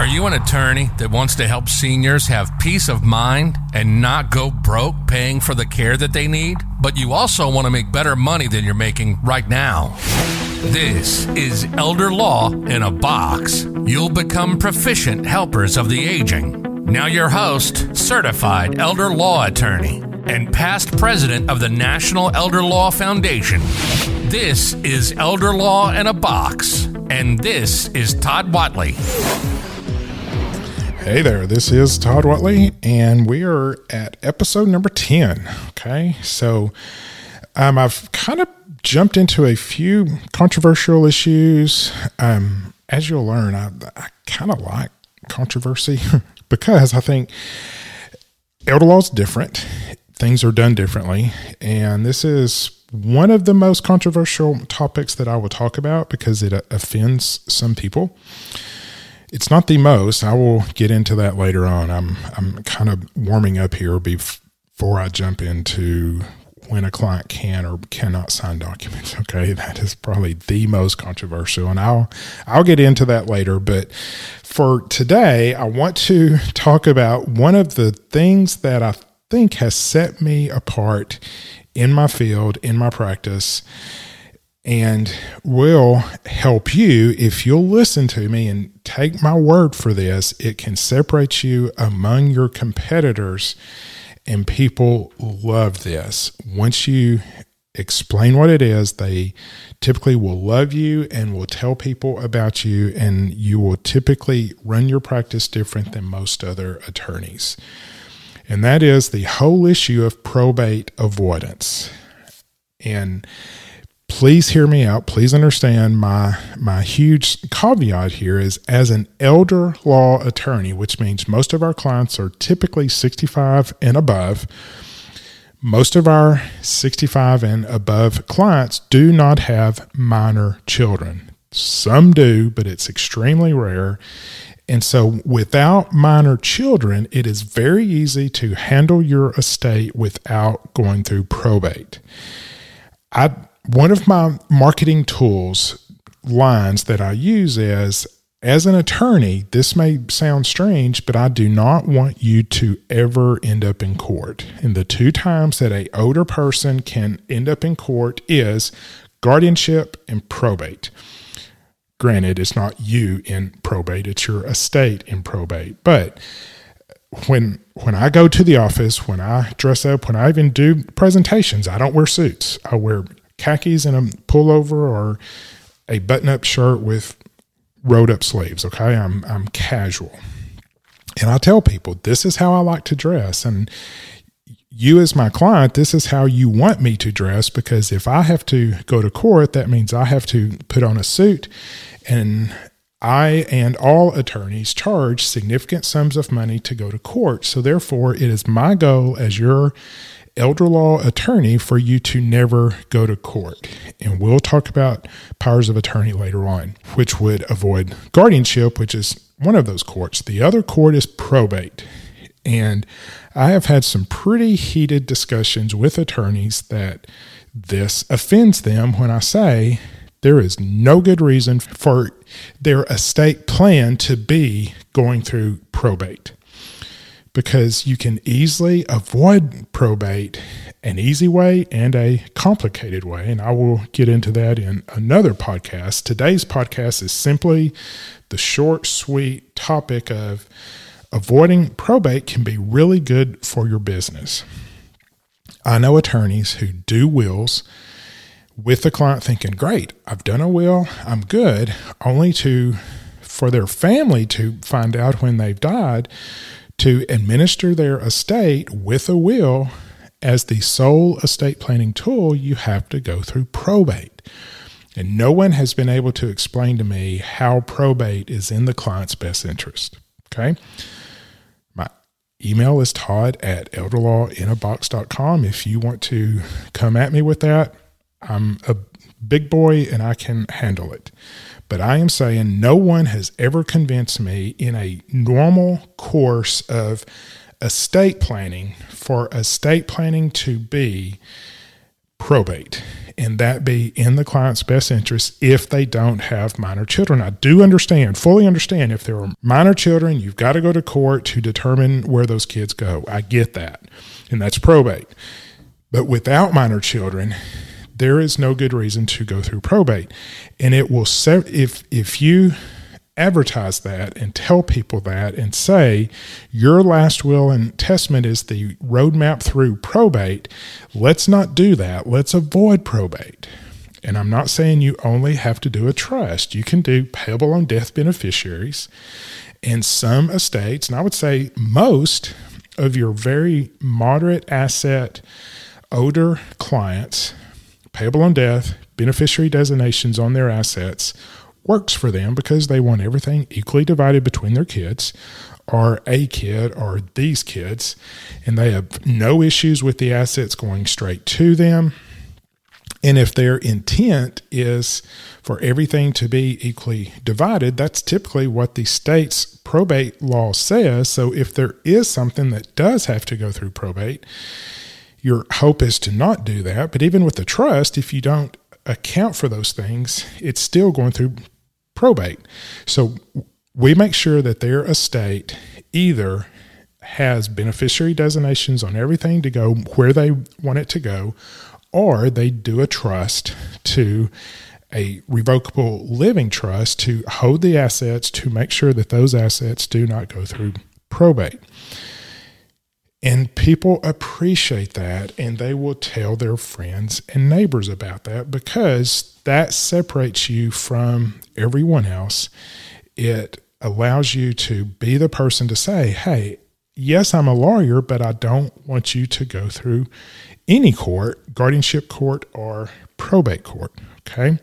Are you an attorney that wants to help seniors have peace of mind and not go broke paying for the care that they need? But you also want to make better money than you're making right now. This is Elder Law in a Box. You'll become proficient helpers of the aging. Now, your host, certified elder law attorney and past president of the National Elder Law Foundation. This is Elder Law in a Box, and this is Todd Whatley. Hey there, this is Todd Whatley, and we are at episode number 10. Okay, so um, I've kind of jumped into a few controversial issues. Um, as you'll learn, I, I kind of like controversy because I think elder law is different, things are done differently, and this is one of the most controversial topics that I will talk about because it offends some people it's not the most. I will get into that later on. I'm I'm kind of warming up here before I jump into when a client can or cannot sign documents. Okay, that is probably the most controversial, and I'll I'll get into that later. But for today, I want to talk about one of the things that I think has set me apart in my field, in my practice, and will help you if you'll listen to me and take my word for this. It can separate you among your competitors, and people love this. Once you explain what it is, they typically will love you and will tell people about you, and you will typically run your practice different than most other attorneys. And that is the whole issue of probate avoidance. And please hear me out. Please understand my my huge caveat here is as an elder law attorney, which means most of our clients are typically 65 and above. Most of our 65 and above clients do not have minor children. Some do, but it's extremely rare. And so, without minor children, it is very easy to handle your estate without going through probate. I one of my marketing tools lines that I use is as an attorney, this may sound strange, but I do not want you to ever end up in court. And the two times that a older person can end up in court is guardianship and probate. Granted, it's not you in probate, it's your estate in probate. But when when I go to the office, when I dress up, when I even do presentations, I don't wear suits. I wear khakis and a pullover or a button-up shirt with rolled up sleeves. Okay, I'm I'm casual, and I tell people this is how I like to dress, and you as my client, this is how you want me to dress because if I have to go to court, that means I have to put on a suit, and I and all attorneys charge significant sums of money to go to court. So therefore, it is my goal as your elder law attorney for you to never go to court. And we'll talk about powers of attorney later on, which would avoid guardianship, which is one of those courts. The other court is probate. And I have had some pretty heated discussions with attorneys that this offends them when I say there is no good reason for their estate plan to be going through probate because you can easily avoid probate an easy way and a complicated way. And I will get into that in another podcast. Today's podcast is simply the short, sweet topic of avoiding probate can be really good for your business. I know attorneys who do wills with the client thinking, great, I've done a will, I'm good, only to for their family to find out when they've died to administer their estate with a will as the sole estate planning tool, you have to go through probate. And no one has been able to explain to me how probate is in the client's best interest. Okay. My email is todd at elderlawinabox.com. If you want to come at me with that, I'm a big boy and I can handle it. But I am saying no one has ever convinced me in a normal course of estate planning for estate planning to be probate and that be in the client's best interest if they don't have minor children. I do understand, fully understand, if there are minor children, you've got to go to court to determine where those kids go. I get that, and that's probate. But without minor children, there is no good reason to go through probate, and it will. If if you advertise that and tell people that and say your last will and testament is the roadmap through probate, let's not do that. Let's avoid probate. And I'm not saying you only have to do a trust. You can do payable on death beneficiaries. And some estates, and I would say most of your very moderate asset, older clients, payable on death, beneficiary designations on their assets works for them because they want everything equally divided between their kids or a kid or these kids, and they have no issues with the assets going straight to them. And if their intent is for everything to be equally divided, that's typically what the state's probate law says. So if there is something that does have to go through probate, your hope is to not do that. But even with the trust, if you don't account for those things, it's still going through probate. So we make sure that their estate either has beneficiary designations on everything to go where they want it to go, or they do a trust to a revocable living trust to hold the assets to make sure that those assets do not go through probate. And people appreciate that and they will tell their friends and neighbors about that because that separates you from everyone else. It allows you to be the person to say, hey, yes, I'm a lawyer, but I don't want you to go through any court, guardianship court or probate court. Okay.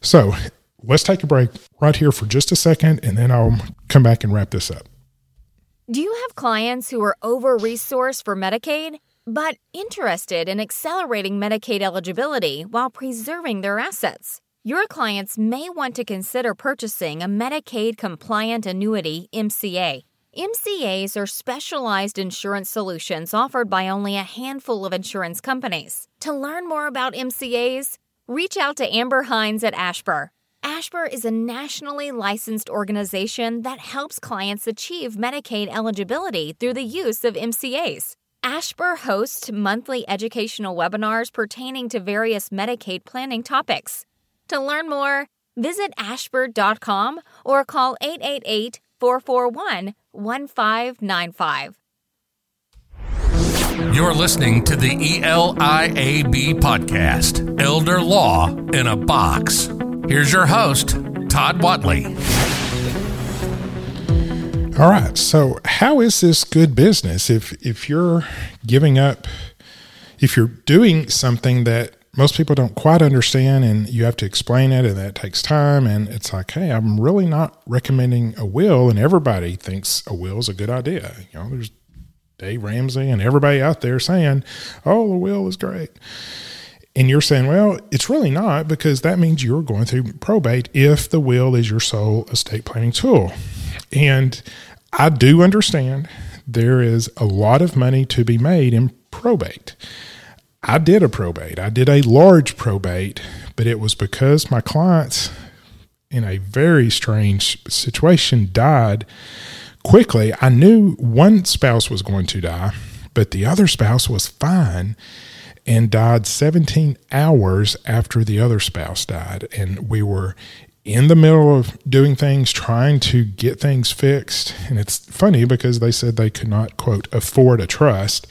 So let's take a break right here for just a second and then I'll come back and wrap this up. Do you have clients who are over resourced for Medicaid, but interested in accelerating Medicaid eligibility while preserving their assets? Your clients may want to consider purchasing a Medicaid compliant annuity MCA. MCAs are specialized insurance solutions offered by only a handful of insurance companies. To learn more about MCAs, reach out to Amber Hines at Ashbur Ashbur is a nationally licensed organization that helps clients achieve Medicaid eligibility through the use of MCAs. Ashbur hosts monthly educational webinars pertaining to various Medicaid planning topics. To learn more, visit ashbur.com or call 888 441 1595. You're listening to the ELIAB podcast, Elder Law in a Box. Here's your host, Todd Whatley. All right. So, how is this good business if if you're giving up if you're doing something that most people don't quite understand and you have to explain it and that takes time and it's like, "Hey, I'm really not recommending a will and everybody thinks a will is a good idea." You know, there's Dave Ramsey and everybody out there saying, "Oh, the will is great." And you're saying, well, it's really not because that means you're going through probate if the will is your sole estate planning tool. And I do understand there is a lot of money to be made in probate. I did a probate, I did a large probate, but it was because my clients, in a very strange situation, died quickly. I knew one spouse was going to die, but the other spouse was fine and died 17 hours after the other spouse died. And we were in the middle of doing things, trying to get things fixed. And it's funny because they said they could not, quote, afford a trust.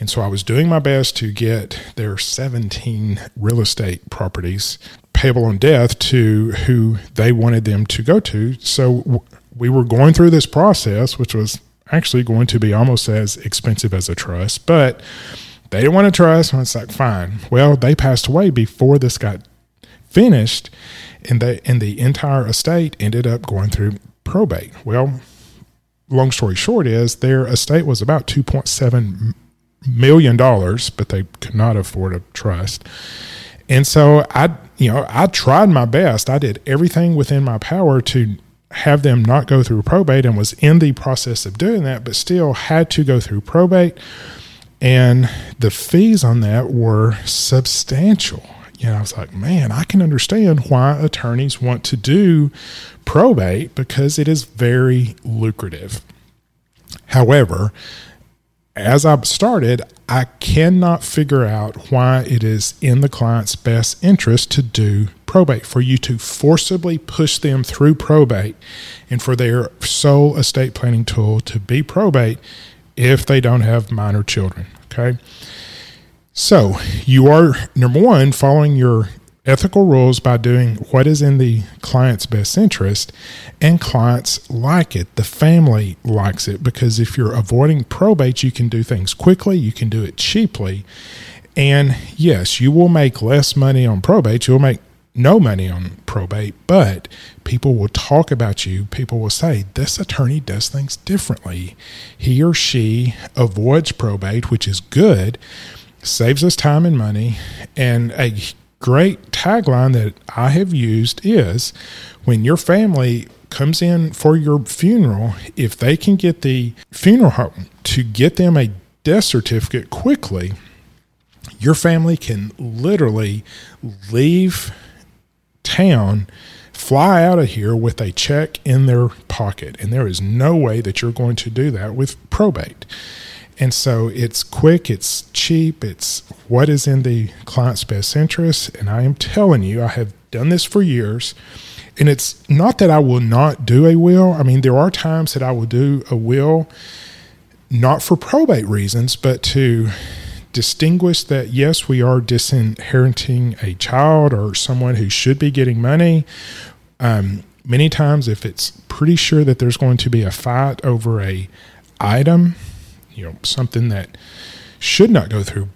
And so I was doing my best to get their 17 real estate properties payable on death to who they wanted them to go to. So we were going through this process, which was actually going to be almost as expensive as a trust. But they didn't want to trust. And it's like, fine. Well, they passed away before this got finished, and they and the entire estate ended up going through probate. Well, long story short is their estate was about two point seven million dollars, but they could not afford a trust. And so I, you know, I tried my best. I did everything within my power to have them not go through probate and was in the process of doing that, but still had to go through probate And the fees on that were substantial. You know, I was like, man, I can understand why attorneys want to do probate because it is very lucrative. However, as I started, I cannot figure out why it is in the client's best interest to do probate, for you to forcibly push them through probate and for their sole estate planning tool to be probate if they don't have minor children. Okay. So you are, number one, following your ethical rules by doing what is in the client's best interest, and clients like it. The family likes it because if you're avoiding probate, you can do things quickly, you can do it cheaply. And yes, you will make less money on probate. You'll make no money on probate, but people will talk about you. People will say, This attorney does things differently. He or she avoids probate, which is good, saves us time and money. And a great tagline that I have used is when your family comes in for your funeral, if they can get the funeral home to get them a death certificate quickly, your family can literally leave town, fly out of here with a check in their pocket. And there is no way that you're going to do that with probate. And so it's quick, it's cheap, it's what is in the client's best interest. And I am telling you, I have done this for years. And it's not that I will not do a will. I mean, there are times that I will do a will, not for probate reasons, but to distinguish that yes, we are disinheriting a child or someone who should be getting money. Um, many times, if it's pretty sure that there's going to be a fight over a item, you know, something that should not go through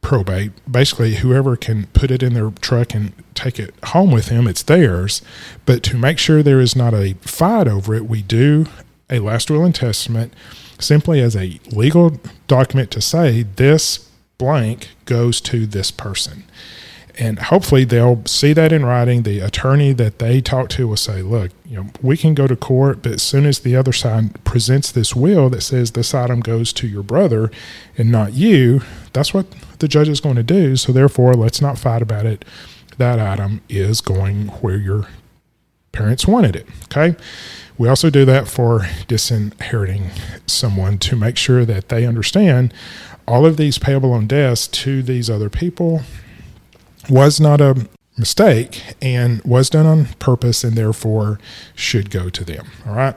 probate. Basically, whoever can put it in their truck and take it home with them, it's theirs. But to make sure there is not a fight over it, we do a last will and testament simply as a legal document to say this blank goes to this person. And hopefully they'll see that in writing. The attorney that they talk to will say, look, you know, we can go to court, but as soon as the other side presents this will that says this item goes to your brother and not you, that's what the judge is going to do. So therefore, let's not fight about it. That item is going where your parents wanted it. Okay. We also do that for disinheriting someone to make sure that they understand all of these payable on deaths to these other people was not a mistake and was done on purpose and therefore should go to them. All right.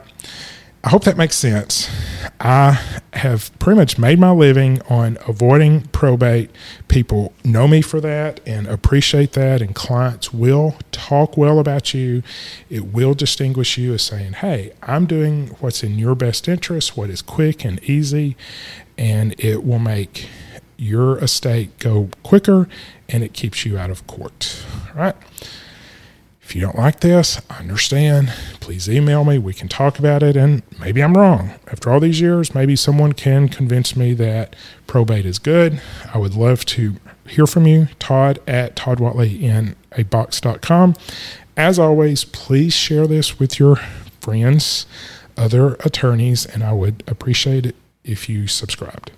I hope that makes sense. I have pretty much made my living on avoiding probate. People know me for that and appreciate that, and clients will talk well about you. It will distinguish you as saying, Hey, I'm doing what's in your best interest, what is quick and easy, and it will make your estate go quicker and it keeps you out of court. All right. If you don't like this, I understand. Please email me. We can talk about it. And maybe I'm wrong. After all these years, maybe someone can convince me that probate is good. I would love to hear from you. Todd at toddwatleyinabox.com. As always, please share this with your friends, other attorneys, and I would appreciate it if you subscribed.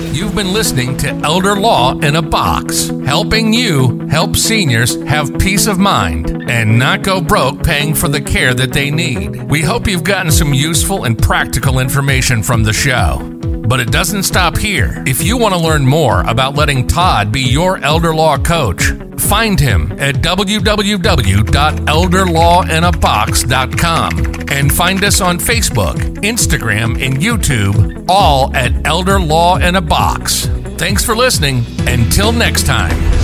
You've been listening to Elder Law in a Box, helping you help seniors have peace of mind and not go broke paying for the care that they need. We hope you've gotten some useful and practical information from the show. But it doesn't stop here. If you want to learn more about letting Todd be your elder law coach, find him at www.elderlawinabox.com and find us on Facebook, Instagram, and YouTube, all at Elder Law in a Box. Thanks for listening. Until next time.